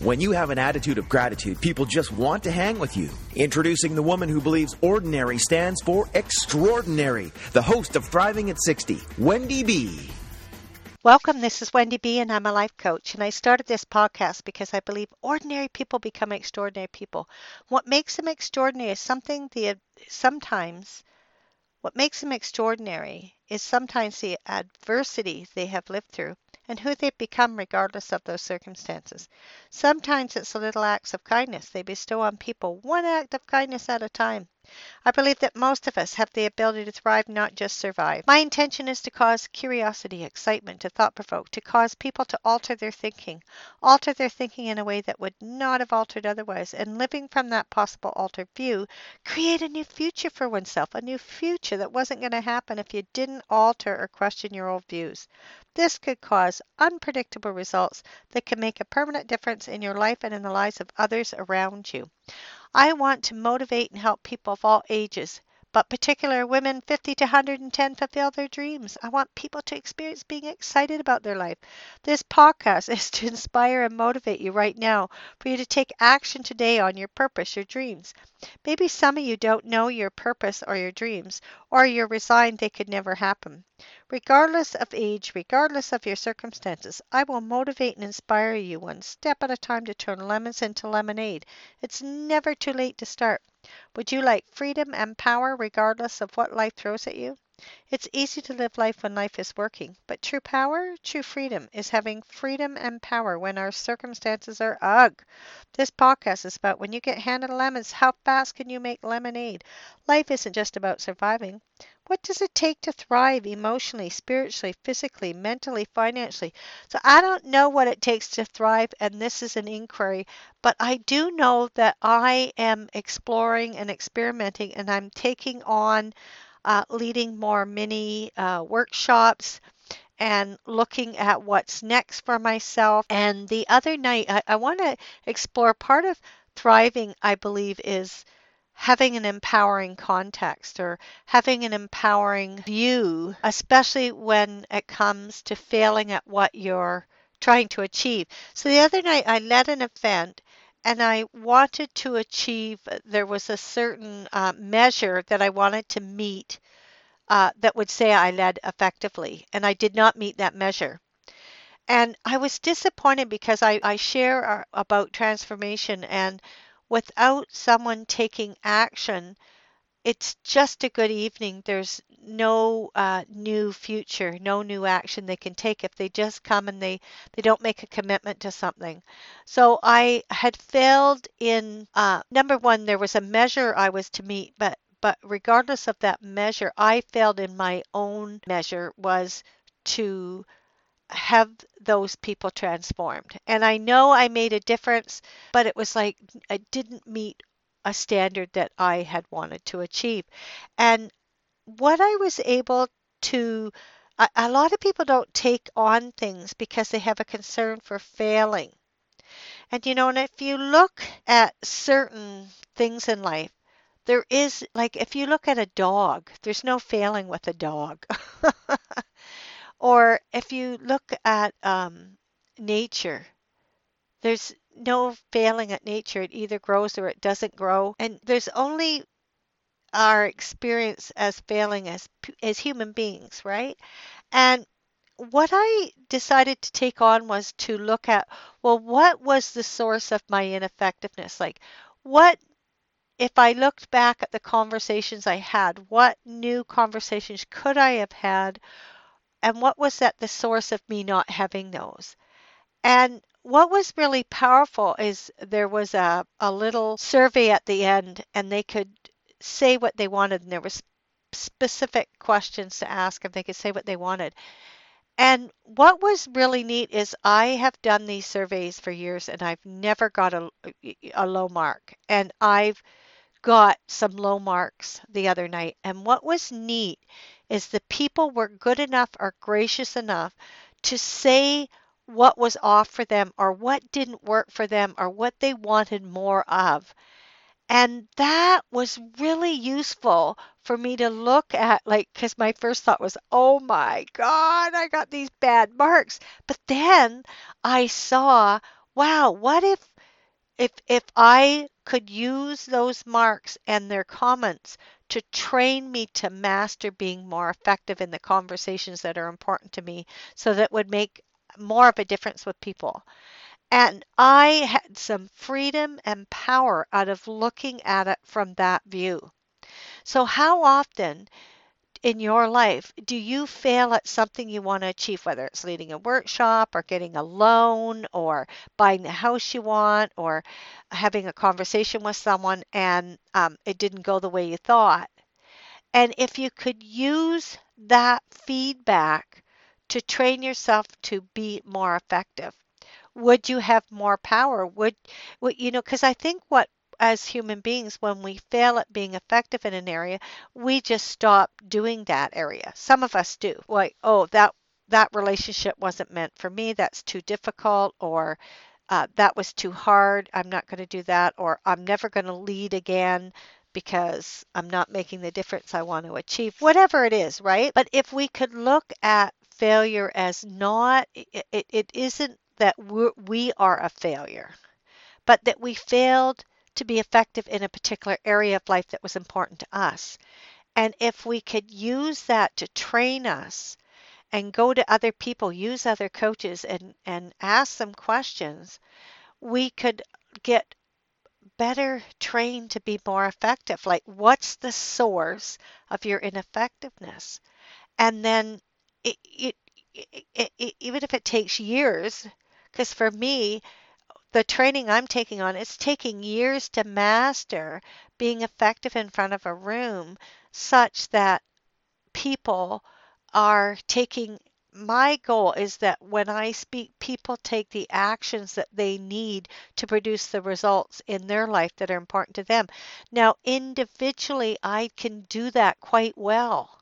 When you have an attitude of gratitude, people just want to hang with you. Introducing the woman who believes ordinary stands for extraordinary, the host of Thriving at 60, Wendy B. Welcome. This is Wendy B, and I'm a life coach. And I started this podcast because I believe ordinary people become extraordinary people. What makes them extraordinary is something the sometimes what makes them extraordinary is sometimes the adversity they have lived through and who they've become regardless of those circumstances. Sometimes it's little acts of kindness they bestow on people, one act of kindness at a time. I believe that most of us have the ability to thrive, not just survive. My intention is to cause curiosity, excitement, to thought provoke, to cause people to alter their thinking, alter their thinking in a way that would not have altered otherwise, and living from that possible altered view, create a new future for oneself, a new future that wasn't going to happen if you didn't alter or question your old views. This could cause unpredictable results that can make a permanent difference in your life and in the lives of others around you. I want to motivate and help people of all ages, but particular women 50 to 110 fulfill their dreams. I want people to experience being excited about their life. This podcast is to inspire and motivate you right now for you to take action today on your purpose, your dreams. Maybe some of you don't know your purpose or your dreams, or you're resigned they could never happen. Regardless of age, regardless of your circumstances, I will motivate and inspire you one step at a time to turn lemons into lemonade. It's never too late to start. Would you like freedom and power regardless of what life throws at you? It's easy to live life when life is working, but true power, true freedom is having freedom and power when our circumstances are ugh. This podcast is about when you get handed lemons, how fast can you make lemonade? Life isn't just about surviving. What does it take to thrive emotionally, spiritually, physically, mentally, financially? So I don't know what it takes to thrive, and this is an inquiry, but I do know that I am exploring and experimenting, and I'm taking on uh, leading more mini uh, workshops and looking at what's next for myself. And the other night, I, I want to explore part of thriving, I believe, is having an empowering context or having an empowering view, especially when it comes to failing at what you're trying to achieve. So the other night, I led an event and I wanted to achieve, there was a certain uh, measure that I wanted to meet uh, that would say I led effectively, and I did not meet that measure. And I was disappointed because I, I share our, about transformation, and without someone taking action, it's just a good evening. There's no uh, new future, no new action they can take if they just come and they they don't make a commitment to something. So I had failed in uh, number one. There was a measure I was to meet, but but regardless of that measure, I failed in my own measure was to have those people transformed. And I know I made a difference, but it was like I didn't meet a standard that I had wanted to achieve. And what I was able to, a, a lot of people don't take on things because they have a concern for failing. And you know, and if you look at certain things in life, there is like if you look at a dog, there's no failing with a dog. or if you look at um, nature, there's no failing at nature. It either grows or it doesn't grow. And there's only our experience as failing as as human beings, right? And what I decided to take on was to look at well, what was the source of my ineffectiveness? Like, what if I looked back at the conversations I had, what new conversations could I have had and what was at the source of me not having those? And what was really powerful is there was a, a little survey at the end, and they could say what they wanted, and there was specific questions to ask, and they could say what they wanted. And what was really neat is I have done these surveys for years, and I've never got a, a low mark, and I've got some low marks the other night. And what was neat is the people were good enough or gracious enough to say what was off for them or what didn't work for them or what they wanted more of. And that was really useful for me to look at, like, because my first thought was, oh my God, I got these bad marks. But then I saw, wow, what if if if I could use those marks and their comments to train me to master being more effective in the conversations that are important to me so that would make more of a difference with people. And I had some freedom and power out of looking at it from that view. So, how often in your life do you fail at something you want to achieve, whether it's leading a workshop or getting a loan or buying the house you want or having a conversation with someone and um, it didn't go the way you thought? And if you could use that feedback to train yourself to be more effective, would you have more power? Would, would you know, because I think what as human beings, when we fail at being effective in an area, we just stop doing that area. Some of us do. Like, oh, that that relationship wasn't meant for me. That's too difficult, or uh, that was too hard. I'm not going to do that, or I'm never going to lead again because I'm not making the difference I want to achieve. Whatever it is, right? But if we could look at failure as not, it, it, it isn't that we are a failure, but that we failed to be effective in a particular area of life that was important to us. And if we could use that to train us and go to other people, use other coaches and, and ask them questions, we could get better trained to be more effective. Like, what's the source of your ineffectiveness? And then, it, it, it even if it takes years, because for me, the training I'm taking on, it's taking years to master being effective in front of a room such that people are taking my goal is that when I speak, people take the actions that they need to produce the results in their life that are important to them. Now, individually, I can do that quite well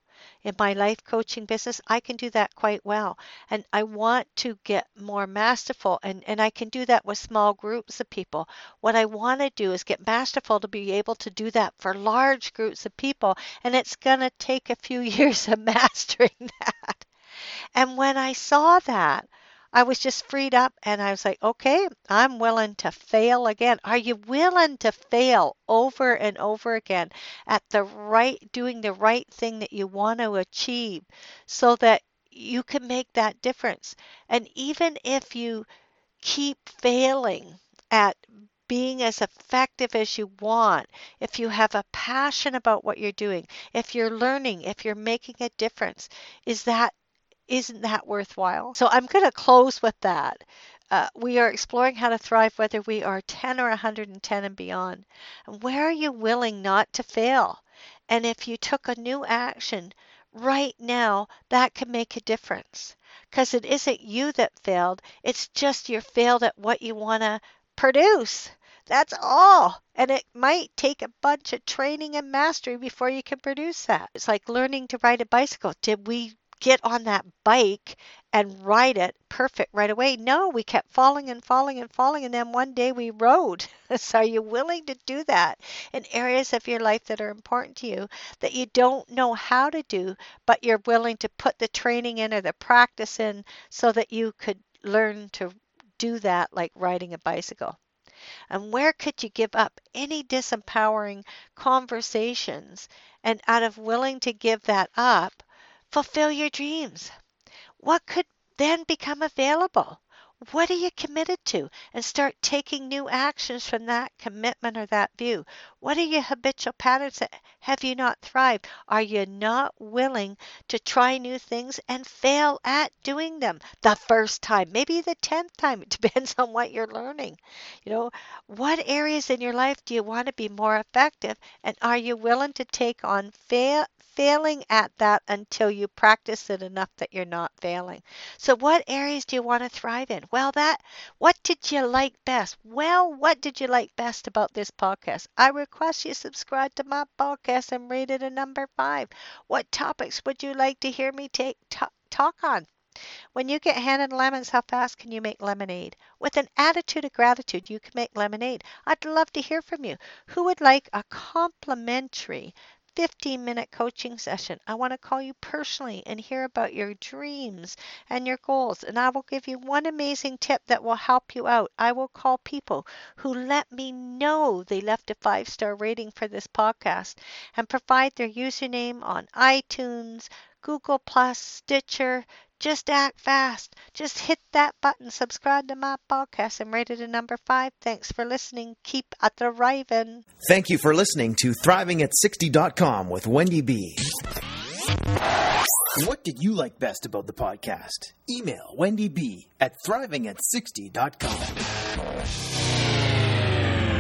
in my life coaching business, I can do that quite well. And I want to get more masterful, and, and I can do that with small groups of people. What I want to do is get masterful to be able to do that for large groups of people, and it's going to take a few years of mastering that. And when I saw that, I was just freed up and I was like, okay, I'm willing to fail again. Are you willing to fail over and over again at the right, doing the right thing that you want to achieve so that you can make that difference? And even if you keep failing at being as effective as you want, if you have a passion about what you're doing, if you're learning, if you're making a difference, is that isn't that worthwhile? So I'm going to close with that. Uh, we are exploring how to thrive whether we are 10 or 110 and beyond. And where are you willing not to fail? And if you took a new action right now, that can make a difference. Because it isn't you that failed, it's just you failed at what you want to produce. That's all. And it might take a bunch of training and mastery before you can produce that. It's like learning to ride a bicycle. Did we get on that bike and ride it perfect right away. No, we kept falling and falling and falling, and then one day we rode. so, are you willing to do that in areas of your life that are important to you that you don't know how to do, but you're willing to put the training in or the practice in so that you could learn to do that like riding a bicycle? And where could you give up any disempowering conversations and out of willing to give that up, fulfill your dreams. What could then become available? What are you committed to? And start taking new actions from that commitment or that view. What are your habitual patterns that have you not thrived? Are you not willing to try new things and fail at doing them the first time, maybe the 10th time? It depends on what you're learning. You know, what areas in your life do you want to be more effective? And are you willing to take on fail, failing at that until you practice it enough that you're not failing. So what areas do you want to thrive in? Well, that what did you like best? Well, what did you like best about this podcast? I request you subscribe to my podcast and rate it a number 5. What topics would you like to hear me take talk on? When you get handed lemons, how fast can you make lemonade? With an attitude of gratitude, you can make lemonade. I'd love to hear from you. Who would like a complimentary 15 minute coaching session. I want to call you personally and hear about your dreams and your goals. And I will give you one amazing tip that will help you out. I will call people who let me know they left a five star rating for this podcast and provide their username on iTunes, Google Plus, Stitcher, just act fast. Just hit that button, subscribe to my podcast, and rate it a number five. Thanks for listening. Keep a thriving. Thank you for listening to ThrivingAt60.com with Wendy B. What did you like best about the podcast? Email Wendy B at thrivingat60.com.